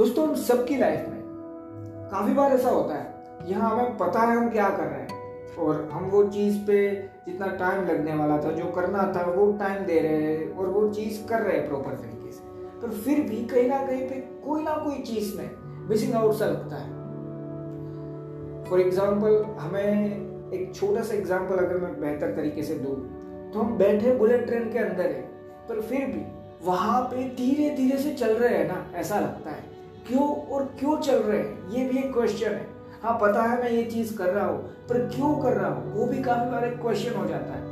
दोस्तों, हम सबकी लाइफ में काफ़ी बार ऐसा होता है कि हाँ हमें पता है हम क्या कर रहे हैं। और हम वो चीज़ पे जितना टाइम लगने वाला था, जो करना था, वो टाइम दे रहे हैं और वो चीज़ कर रहे हैं प्रॉपर तरीके से। पर फिर भी कहीं ना कहीं पे कोई ना कोई चीज़ में मिसिंग आउट सा लगता है। फॉर एग्ज़ाम्पल हमें एक छोटा सा एग्ज़ाम्पल अगर मैं बेहतर तरीके से दूँ तो हम बैठे बुलेट ट्रेन के अंदर है, पर फिर भी वहाँ पे धीरे धीरे से चल रहे हैं ना, ऐसा लगता है। क्यों और क्यों चल रहे हैं? ये भी एक क्वेश्चन है। हाँ पता है मैं ये चीज़ कर रहा हूँ, पर क्यों कर रहा हूँ? वो भी काफ़ी बार एक क्वेश्चन हो जाता है।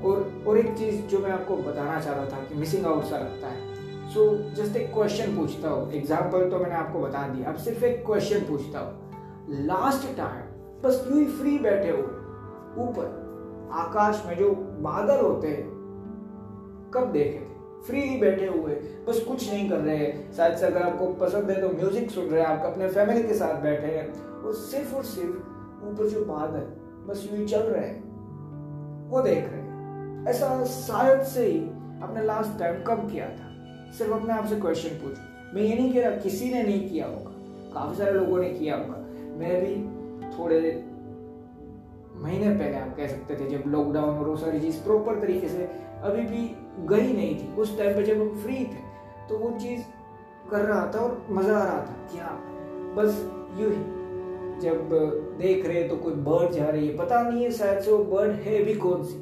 और और एक चीज़ जो मैं आपको बताना चाह रहा था कि मिसिंग आउट सा लगता है। सो जस्ट एक क्वेश्चन पूछता हूँ। एग्ज़ाम्पल तो मैंने आपको बता दिया अब सिर्फ़ एक क्वेश्चन पूछता हूँ। लास्ट टाइम बस यू ही फ्री बैठे हो ऊपर, आकाश में जो बादल होते हैं, कब देखे थे? फ्रीली बैठे हुए, बस कुछ नहीं कर रहे। हैं शायद से अगर आपको पसंद है तो म्यूज़िक सुन रहे हैं आप अपने फैमिली के साथ बैठे हैं। और सिर्फ़ और सिर्फ़ ऊपर जो बादल बस यूँ चल रहे हैं। वो देख रहे हैं। ऐसा शायद से ही अपने लास्ट टाइम कब किया था? सिर्फ़ अपने आप से क्वेश्चन पूछ। मैं ये नहीं कह रहा किसी ने नहीं किया होगा। काफ़ी सारे लोगों ने किया होगा। मैं भी थोड़े महीने पहले आप कह सकते थे, जब लॉकडाउन और वो सारी चीज़ प्रॉपर तरीके से अभी भी गई नहीं थी। उस टाइम पे जब हम फ्री थे तो वो चीज़ कर रहा था और मज़ा आ रहा था कि हाँ बस यू ही। जब देख रहे तो कोई बर्ड जा रही है। पता नहीं है, शायद से वो बर्ड है भी कौन सी।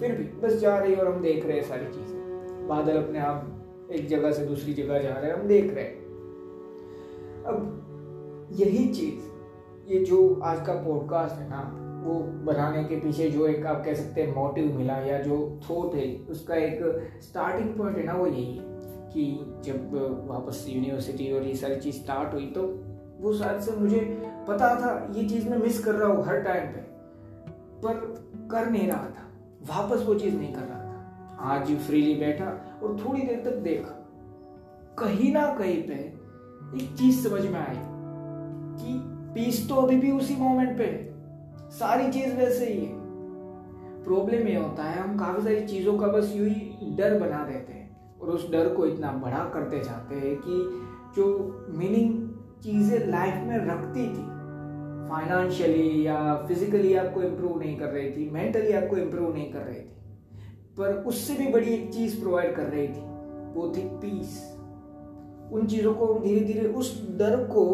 फिर भी बस जा रही है और हम देख रहे हैं सारी चीज़ें। बादल अपने आप एक जगह से दूसरी जगह जा रहे हैं, हम देख रहे हैं। अब यही चीज़, ये जो आज का पॉडकास्ट है ना वो बनाने के पीछे जो एक आप कह सकते हैं मोटिव मिला या जो थॉट है, उसका एक स्टार्टिंग पॉइंट है ना वो यही है कि जब वापस यूनिवर्सिटी और ये सारी चीज़ स्टार्ट हुई तो वो शायद से मुझे पता था, ये चीज़ मैं मिस कर रहा हूँ हर टाइम पे, पर कर नहीं रहा था। वापस वो चीज़ नहीं कर रहा था। आज फ्रीली बैठा और थोड़ी देर तक देखा। कहीं ना कहीं पे एक चीज़ समझ में आई कि पीस तो अभी भी उसी मोमेंट पे है। सारी चीज़ वैसे ही है। प्रॉब्लम ये होता है, हम काफ़ी सारी चीज़ों का बस यू ही डर बना देते हैं और उस डर को इतना बड़ा करते जाते हैं कि जो मीनिंग चीज़ें लाइफ में रखती थी फाइनेंशियली या फिजिकली आपको इम्प्रूव नहीं कर रही थी मेंटली आपको इम्प्रूव नहीं कर रही थी, पर उससे भी बड़ी एक चीज़ प्रोवाइड कर रही थी, वो थी पीस उन चीज़ों को धीरे धीरे उस डर को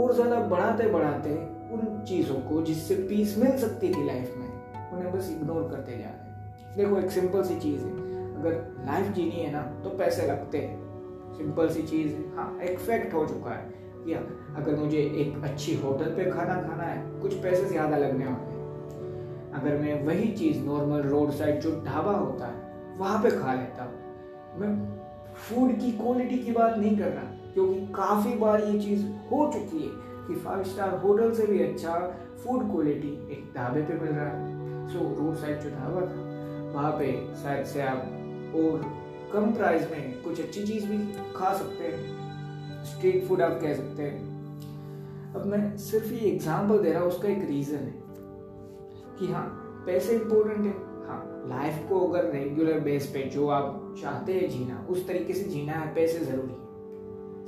और ज़्यादा बढ़ाते बढ़ाते उन चीज़ों को जिससे पीस मिल सकती थी लाइफ में, उन्हें बस इग्नोर करते जा रहे देखो, एक सिंपल सी चीज़ है। अगर लाइफ जीनी है ना तो पैसे लगते हैं। सिंपल सी चीज़ है। हाँ एक फैक्ट हो चुका है या अगर मुझे एक अच्छी होटल पे खाना खाना है, कुछ पैसे ज़्यादा लगने वाले हैं। अगर मैं वही चीज़ नॉर्मल रोड साइड जो ढाबा होता है, वहाँ पे खा लेता हूँ। मैं फ़ूड की क्वालिटी की बात नहीं कर रहा। क्योंकि काफ़ी बार ये चीज़ हो चुकी है कि फाइव स्टार होटल से भी अच्छा फ़ूड क्वालिटी एक ढाबे पे मिल रहा है। सो रोड साइड जो ढाबा था, वहाँ पे शायद से आप और कम प्राइस में कुछ अच्छी चीज़ भी खा सकते हैं। स्ट्रीट फ़ूड आप कह सकते हैं। अब मैं सिर्फ़ ये एग्ज़ाम्पल दे रहा हूँ, उसका एक रीज़न है कि हाँ पैसे इंपॉर्टेंट है। हाँ लाइफ को अगर रेगुलर बेस पे जो आप चाहते हैं जीना, उस तरीके से जीना है, पैसे ज़रूरी।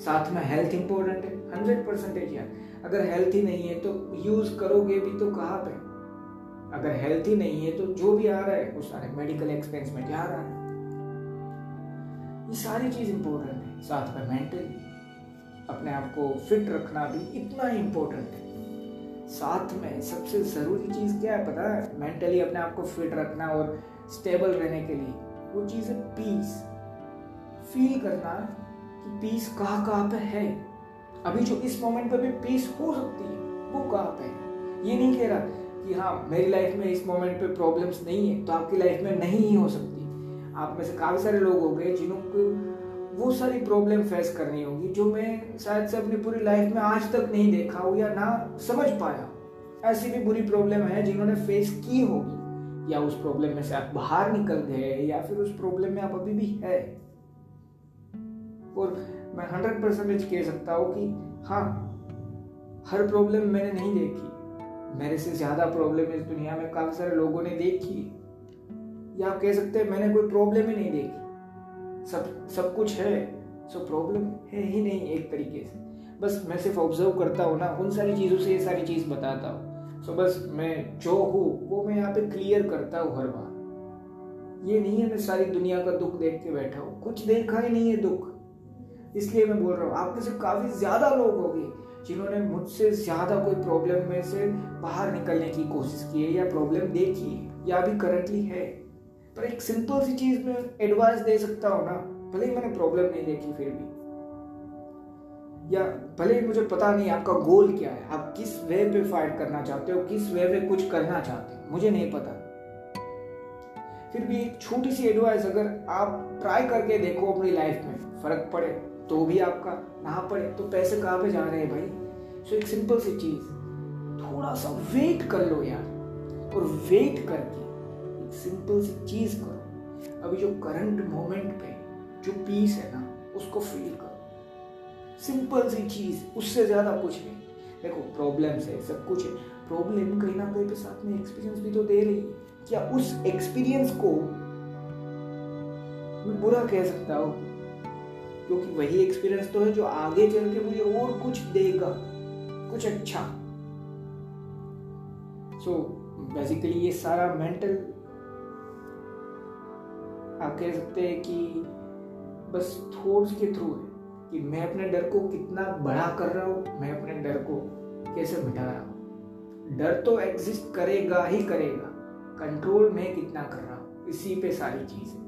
साथ में हेल्थ इंपॉर्टेंट है हंड्रेड परसेंटेज यार अगर हेल्थ ही नहीं है तो यूज़ करोगे भी तो कहाँ पे? अगर हेल्थ ही नहीं है तो जो भी आ रहा है, वो सारे मेडिकल एक्सपेंस में जा रहा है। ये सारी चीज़ इंपॉर्टेंट है। साथ में मेंटली अपने आप को फिट रखना भी इतना इंपॉर्टेंट है। साथ में सबसे ज़रूरी चीज़ क्या है पता है? मेंटली अपने आप को फिट रखना और स्टेबल रहने के लिए, वो चीज़ है पीस फील करना कि पीस कहाँ कहाँ पर है? अभी जो इस मोमेंट पे भी पीस हो सकती है, वो कहाँ पे है? ये नहीं कह रहा कि हाँ मेरी लाइफ में इस मोमेंट पे प्रॉब्लम्स नहीं है तो आपकी लाइफ में नहीं ही हो सकती। आप में से काफ़ी सारे लोग हो गए जिन्हों को वो सारी प्रॉब्लम फेस करनी होगी, जो मैं शायद से अपनी पूरी लाइफ में आज तक नहीं देखा हूँ या ना समझ पाया ऐसी भी बुरी प्रॉब्लम है जिन्होंने फेस की होगी, या उस प्रॉब्लम में से आप बाहर निकल गए, या फिर उस प्रॉब्लम में आप अभी भी है। और मैं हंड्रेड परसेंटेज कह सकता हूँ कि हाँ हर प्रॉब्लम मैंने नहीं देखी। मेरे से ज़्यादा प्रॉब्लम इस दुनिया में काफ़ी सारे लोगों ने देखी। या आप कह सकते हैं मैंने कोई प्रॉब्लम ही नहीं देखी। सब सब कुछ है सो प्रॉब्लम है ही नहीं एक तरीके से। बस मैं सिर्फ़ ऑब्ज़र्व करता हूँ ना, उन सारी चीज़ों से ये सारी चीज़ बताता हूँ। सो बस मैं जो हूँ, वो मैं यहाँ पे क्लियर करता हूँ हर बार। ये नहीं है मैं सारी दुनिया का दुख देख के बैठा हूँ। कुछ देखा ही नहीं है दुख। इसलिए मैं बोल रहा हूँ आप में से काफ़ी ज़्यादा लोग होंगे जिन्होंने मुझसे ज़्यादा कोई प्रॉब्लम में से बाहर निकलने की कोशिश की है या प्रॉब्लम देखी है या अभी करंटली है। पर एक सिंपल सी चीज़ में एडवाइस दे सकता हूँ ना, भले ही मैंने प्रॉब्लम नहीं देखी फिर भी। या भले ही मुझे पता नहीं आपका गोल क्या है, आप किस वे पे फाइट करना चाहते हो, किस वे पे कुछ करना चाहते हो, मुझे नहीं पता। फिर भी एक छोटी सी एडवाइस अगर आप ट्राई करके देखो अपनी लाइफ में फ़र्क पड़े तो भी आपका, ना पड़े तो पैसे कहाँ पे जा रहे हैं भाई? सो एक सिंपल सी चीज़, थोड़ा सा वेट कर लो यार, और वेट करके एक सिंपल सी चीज़ करो। अभी जो करंट मोमेंट पे जो पीस है ना, उसको फील करो। सिंपल सी चीज़, उससे ज़्यादा कुछ नहीं। देखो प्रॉब्लम्स है, सब कुछ है। प्रॉब्लम कहीं ना कहीं पे साथ में एक्सपीरियंस भी तो दे रही है। क्या उस एक्सपीरियंस को मैं बुरा कह सकता हूँ? क्योंकि वही एक्सपीरियंस तो है जो आगे चल के मुझे और कुछ देगा कुछ अच्छा। सो so, बेसिकली ये सारा मेंटल आप कह सकते हैं कि बस थॉट्स के थ्रू है कि मैं अपने डर को कितना बड़ा कर रहा हूँ मैं अपने डर को कैसे मिटा रहा हूँ। डर तो एग्जिस्ट करेगा ही करेगा कंट्रोल मैं कितना कर रहा हूँ इसी पे सारी चीज़। है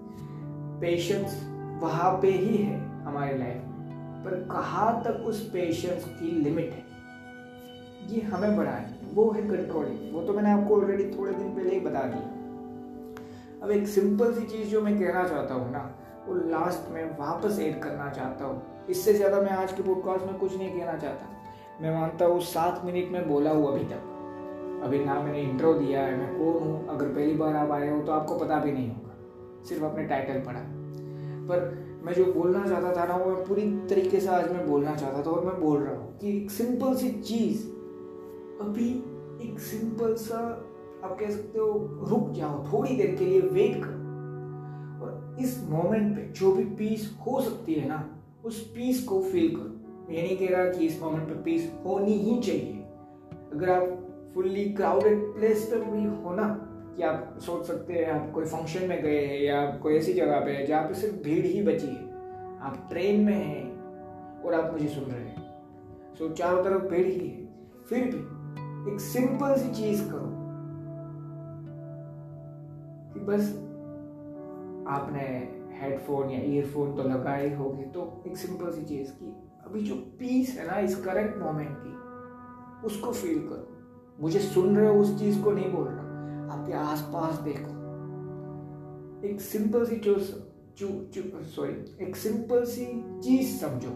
पेशेंस वहाँ पे ही है। हमारी लाइफ में। पर कहाँ तक उस पेशेंस की लिमिट है? ये हमें बढ़ाए वो है कंट्रोलिंग वो तो मैंने आपको ऑलरेडी थोड़े दिन पहले ही बता दिया। अब एक सिंपल सी चीज़ जो मैं कहना चाहता हूँ ना, वो लास्ट में वापस ऐड करना चाहता हूँ। इससे ज़्यादा मैं आज के पॉडकास्ट में कुछ नहीं कहना चाहता। मैं मानता हूँ सात मिनट में बोला हूँ अभी तक। अभी ना मैंने इंट्रो दिया है, मैं कौन हूँ? अगर पहली बार आप आए हो तो आपको पता भी नहीं होगा। सिर्फ़ अपने टाइटल पढ़ा। पर मैं जो बोलना चाहता था ना, वो मैं पूरी तरीके से आज मैं बोलना चाहता था और मैं बोल रहा हूँ कि एक सिंपल सी चीज़, अभी एक सिंपल सा, आप कह सकते हो, रुक जाओ, थोड़ी देर के लिए वेट करो। और इस मोमेंट पे जो भी पीस हो सकती है ना, उस पीस को फील करो। मैं नहीं कह रहा कि इस मोमेंट पे पीस होनी ही चाहिए। अगर आप फुल्ली क्राउडेड प्लेस पे भी हो ना कि आप सोच सकते हैं, आप कोई फ़ंक्शन में गए हैं या आप कोई ऐसी जगह पे है जहाँ पे सिर्फ़ भीड़ ही बची है। आप ट्रेन में हैं और आप मुझे सुन रहे हैं। सो चारों तरफ़ भीड़ ही है। फिर भी एक सिंपल सी चीज़ करो कि बस आपने हेडफोन या ईयरफोन तो लगाए होंगे तो एक सिंपल सी चीज़ की अभी जो पीस है ना इस करेक्ट मोमेंट की, उसको फील करो। मुझे सुन रहे हो उस चीज़ को नहीं बोल रहा। आपके आसपास देखो। एक सिंपल सी सॉरी एक सिंपल सी चीज़ समझो।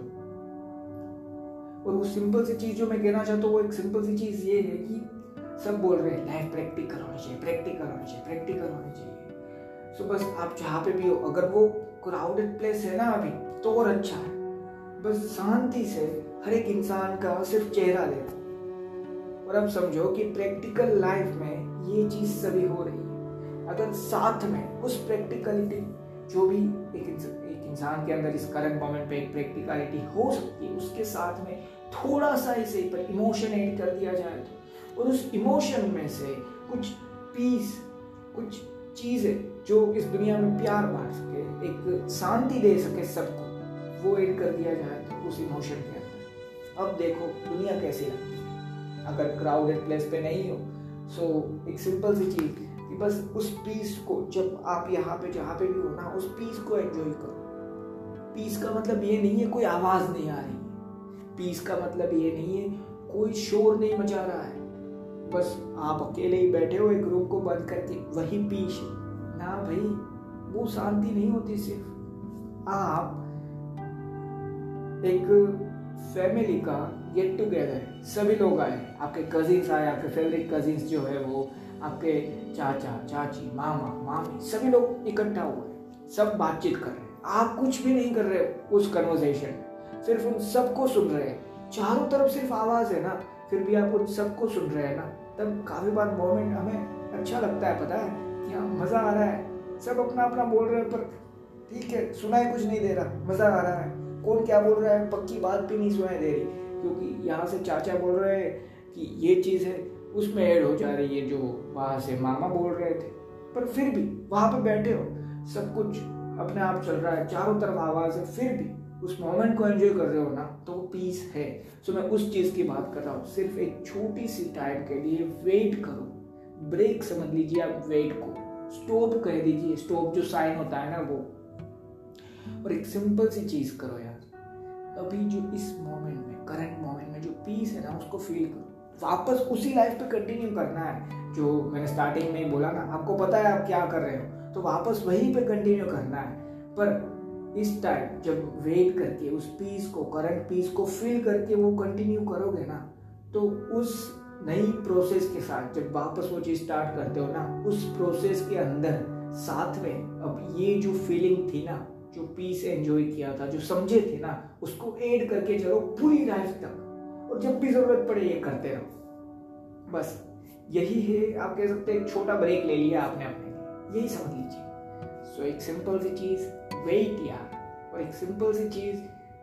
और वो सिंपल सी चीज़ जो मैं कहना चाहता हूँ, वो एक सिंपल सी चीज़ ये है कि सब बोल रहे हैं, लाइफ प्रैक्टिकल होनी चाहिए, प्रैक्टिकल होनी चाहिए, प्रैक्टिकल होनी चाहिए। सो बस आप जहाँ पे भी हो, अगर वो क्राउडेड प्लेस है ना अभी तो और अच्छा है। बस शांति से हर एक इंसान का सिर्फ़ चेहरा देखो। और अब समझो कि प्रैक्टिकल लाइफ में ये चीज़ सभी हो रही है। अगर साथ में उस प्रैक्टिकलिटी जो भी एक एक इंसान के अंदर इस करंट मोमेंट पे एक प्रैक्टिकलिटी हो सकती है, उसके साथ में थोड़ा सा इसे पर इमोशन ऐड कर दिया जाए तो। और उस इमोशन में से कुछ पीस कुछ चीज़ें जो इस दुनिया में प्यार बांट सके, एक शांति दे सके सबको, वो ऐड कर दिया जाए तो उस इमोशन के अंदर। अब देखो दुनिया कैसी लगती है। अगर क्राउडेड प्लेस पे नहीं हो सो so, एक सिंपल सी चीज़ कि बस उस पीस को जब आप यहाँ पे जहाँ पे भी हो ना उस पीस को एंजॉय करो। पीस का मतलब ये नहीं है कोई आवाज़ नहीं आ रही पीस का मतलब ये नहीं है कोई शोर नहीं मचा रहा है। बस आप अकेले ही बैठे हो एक रूम को बंद करके वही पीस ना भाई वो शांति नहीं होती सिर्फ़। आप एक फैमिली का गेट टुगेदर सभी लोग आए। आपके कजिन्स आए, आपके फेवरेट कजिन्स जो है वो, आपके चाचा, चाची, मामा, मामी, सभी लोग इकट्ठा हुए सब बातचीत कर रहे हैं। आप कुछ भी नहीं कर रहे उस कन्वर्सेशन सिर्फ़ उन सबको सुन रहे हैं। चारों तरफ़ सिर्फ़ आवाज़ है ना। फिर भी आप उन सबको सुन रहे हैं ना। तब काफ़ी बार मोमेंट हमें अच्छा लगता है, पता है? कि हाँ मज़ा आ रहा है। सब अपना अपना बोल रहे हैं, पर ठीक है, सुनाई कुछ नहीं दे रहा। मज़ा आ रहा है। कौन क्या बोल रहा है? पक्की बात भी नहीं सुनाई दे रही। क्योंकि यहाँ से चाचा बोल रहे हैं कि ये चीज़ है, उसमें ऐड हो जा रही है जो वहाँ से मामा बोल रहे थे। पर फिर भी वहाँ पर बैठे हो, सब कुछ अपने आप चल रहा है, चारों तरफ़ आवाज़ है, फिर भी उस मोमेंट को एंजॉय कर रहे हो ना तो पीस है। सो मैं उस चीज़ की बात कर रहा हूँ, सिर्फ़ एक छोटी सी टाइम के लिए वेट करो। ब्रेक समझ लीजिए आप वेट को। स्टॉप कह दीजिए स्टॉप जो साइन होता है ना वो। और एक सिंपल सी चीज़ करो यार। अभी जो इस मोमेंट करंट मोमेंट में जो पीस है ना, उसको फील करो। वापस उसी लाइफ पे कंटिन्यू करना है, जो मैंने स्टार्टिंग में बोला ना, आपको पता है आप क्या कर रहे हो? तो वापस वहीं पे कंटिन्यू करना है। पर इस टाइम जब वेट करके, उस पीस को करंट पीस को फील करके वो कंटिन्यू करोगे ना तो उस नई प्रोसेस के साथ जब वापस वो चीज़ स्टार्ट करते हो ना, उस प्रोसेस के अंदर साथ में अब ये जो फीलिंग थी ना जो पीस एंजॉय किया था, जो समझे थे ना, उसको ऐड करके चलो पूरी लाइफ तक। और जब भी ज़रूरत पड़े, ये करते रहो। बस, यही है, आप कह सकते हैं छोटा ब्रेक ले लिया आपने अपने यही समझ लीजिए। सो एक सिंपल सी चीज़ वेट यार और एक सिंपल सी चीज़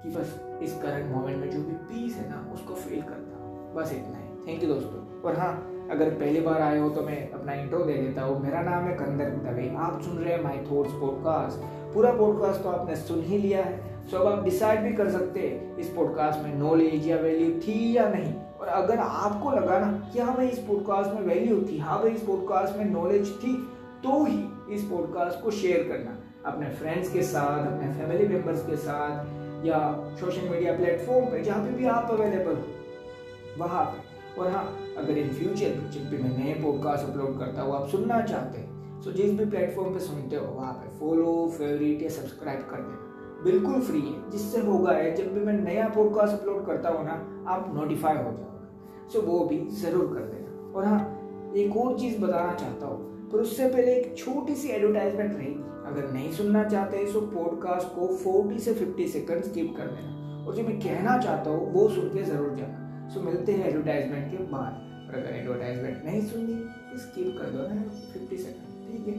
कि बस, इस करंट मोमेंट में जो भी पीस है ना, उसको फील करता बस इतना ही। थैंक यू दोस्तों। और हाँ अगर पहली बार आए हो तो मैं अपना इंट्रो दे देता हूँ। मेरा नाम है कंदर दवे आप सुन रहे हैं माई थॉट्स पॉडकास्ट पूरा पॉडकास्ट तो आपने सुन ही लिया है। सो अब आप डिसाइड भी कर सकते हैं, इस पॉडकास्ट में नॉलेज या वैल्यू थी या नहीं। और अगर आपको लगा ना कि हाँ भाई, इस पॉडकास्ट में वैल्यू थी हाँ भाई, इस पॉडकास्ट में नॉलेज थी तो ही इस पॉडकास्ट को शेयर करना। अपने फ्रेंड्स के साथ, अपने फैमिली मेंबर्स के साथ, या सोशल मीडिया प्लेटफॉर्म पे, जहाँ पे भी आप अवेलेबल हो, वहाँ पे। और हाँ अगर इन फ्यूचर जब भी मैं नए पॉडकास्ट अपलोड करता हूँ, आप सुनना चाहते हैं तो जिस भी प्लेटफॉर्म पे सुनते हो, वहाँ पे फॉलो फेवरेट या सब्सक्राइब कर देना बिल्कुल फ्री है। जिससे होगा है, जब भी मैं नया पॉडकास्ट अपलोड करता हूँ ना, आप नोटिफाई हो जाओगे। सो वो भी ज़रूर कर देना। और हाँ एक और चीज़ बताना चाहता हूँ। पर उससे पहले एक छोटी सी एडवर्टाइजमेंट रहेगी। अगर नहीं सुनना चाहते तो पॉडकास्ट को 40 से 50 सेकंड स्किप कर देना। और जो मैं कहना चाहता हूँ, वो सुन के ज़रूर जाना। सो मिलते हैं एडवर्टाइजमेंट के बाद। और अगर एडवर्टाइजमेंट नहीं सुननी स्किप कर दो ना फिफ्टी सेकेंड ठीक है।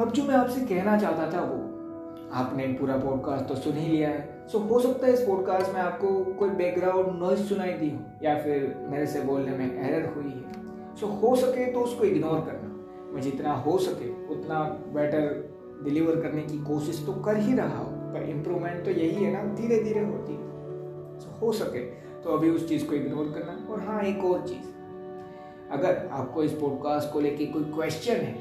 अब जो मैं आपसे कहना चाहता था वो, आपने पूरा पॉडकास्ट तो सुन ही लिया है। सो हो सकता है इस पॉडकास्ट में आपको कोई बैकग्राउंड नॉइज़ सुनाई दी हो, या फिर मेरे से बोलने में एरर हुई है। सो हो सके तो उसको इग्नोर करना। मैं जितना हो सके, उतना बेटर डिलीवर करने की कोशिश तो कर ही रहा हूँ। पर इम्प्रूवमेंट तो यही है ना धीरे धीरे होती है। हो सके तो अभी उस चीज़ को इग्नोर करना। और हाँ एक और चीज़। अगर आपको इस पॉडकास्ट को लेके कोई क्वेश्चन है,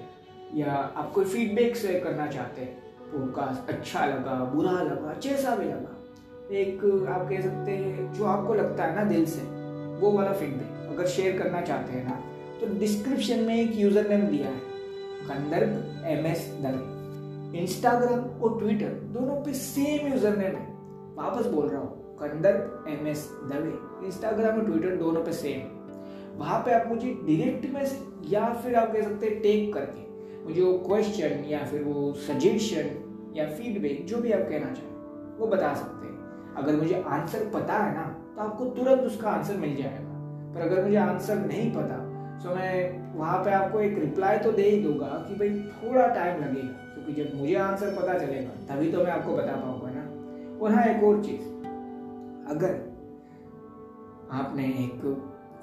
या आप कोई फीडबैक शेयर करना चाहते हैं पॉडकास्ट अच्छा लगा, बुरा लगा, जैसा भी लगा, एक आप कह सकते हैं, जो आपको लगता है ना दिल से, वो वाला फीडबैक अगर शेयर करना चाहते हैं ना तो डिस्क्रिप्शन में एक यूज़र नेम दिया है Kandarp M S Dave Instagram और ट्विटर दोनों पे सेम यूज़र नेम है। वापस बोल रहा हूँ, Kandarp, M S, Dave. Instagram और ट्विटर दोनों पे सेम वहाँ पे आप मुझे डायरेक्ट मैसेज या फिर आप कह सकते हैं टेक करके, मुझे वो क्वेश्चन या फिर वो सजेशन या फीडबैक जो भी आप कहना चाहें, वो बता सकते हैं। अगर मुझे आंसर पता है ना तो आपको तुरंत उसका आंसर मिल जाएगा। पर अगर मुझे आंसर नहीं पता तो मैं वहाँ पे आपको एक रिप्लाई तो दे ही दूँगा कि भाई थोड़ा टाइम लगेगा। क्योंकि जब मुझे आंसर पता चलेगा, तभी तो मैं आपको बता पाऊँगा ना। और हाँ एक और चीज़। अगर आपने एक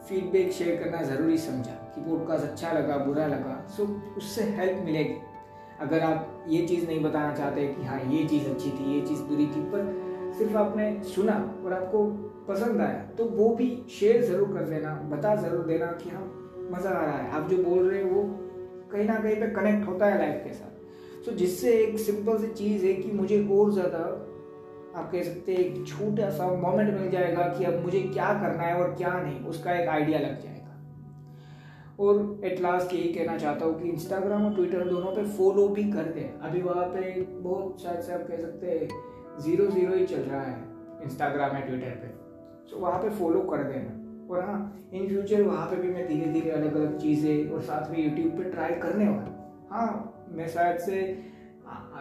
फीडबैक शेयर करना ज़रूरी समझा कि पॉडकास्ट अच्छा लगा, बुरा लगा सो उससे हेल्प मिलेगी। अगर आप ये चीज़ नहीं बताना चाहते कि हाँ ये चीज़ अच्छी थी, ये चीज़ बुरी थी, पर सिर्फ़ आपने सुना और आपको पसंद आया तो वो भी शेयर ज़रूर कर देना, बता ज़रूर देना कि हाँ मज़ा आ रहा है। आप जो बोल रहे हो, वो कहीं ना कहीं पे कनेक्ट होता है लाइफ के साथ। So, जिससे एक सिंपल सी चीज़ है कि मुझे और ज़्यादा आप कह सकते हैं एक छोटा सा मोमेंट मिल जाएगा कि अब मुझे क्या करना है और क्या नहीं उसका एक आइडिया लग जाएगा। और एट लास्ट यही कहना चाहता हूँ कि इंस्टाग्राम और ट्विटर दोनों पे फॉलो भी कर दें। अभी वहाँ पे बहुत शायद से आप कह सकते हैं ज़ीरो ज़ीरो ही चल रहा है इंस्टाग्राम या ट्विटर पे। तो वहाँ पे फॉलो कर देना और हाँ इन फ्यूचर वहाँ पे भी मैं धीरे धीरे अलग अलग चीज़ें और साथ में यूट्यूब पे ट्राई करने वाला हाँ मैं शायद से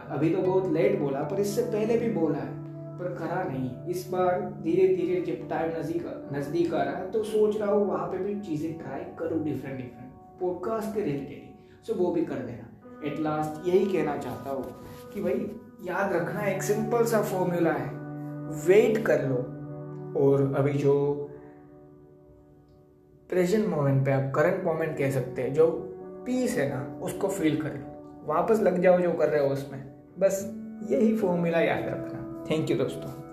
अभी तो बहुत लेट बोला, पर इससे पहले भी बोला है, पर करा नहीं। इस बार धीरे धीरे जब टाइम नज़दीक नज़दीक आ रहा है तो सोच रहा हूँ वहाँ पे भी चीज़ें ट्राई करूँ डिफरेंट डिफरेंट पॉडकास्ट के रिलेटेड सो वो भी कर देना एट लास्ट यही कहना चाहता हूँ कि भाई, याद रखना, एक सिंपल सा फॉर्मूला है। वेट कर लो। और अभी जो प्रेजेंट मोमेंट पे आप करंट मोमेंट कह सकते हैं, जो पीस है ना, उसको फील कर लो। वापस लग जाओ जो कर रहे हो उसमें। बस यही फॉर्मूला याद रखना। थैंक यू दोस्तों।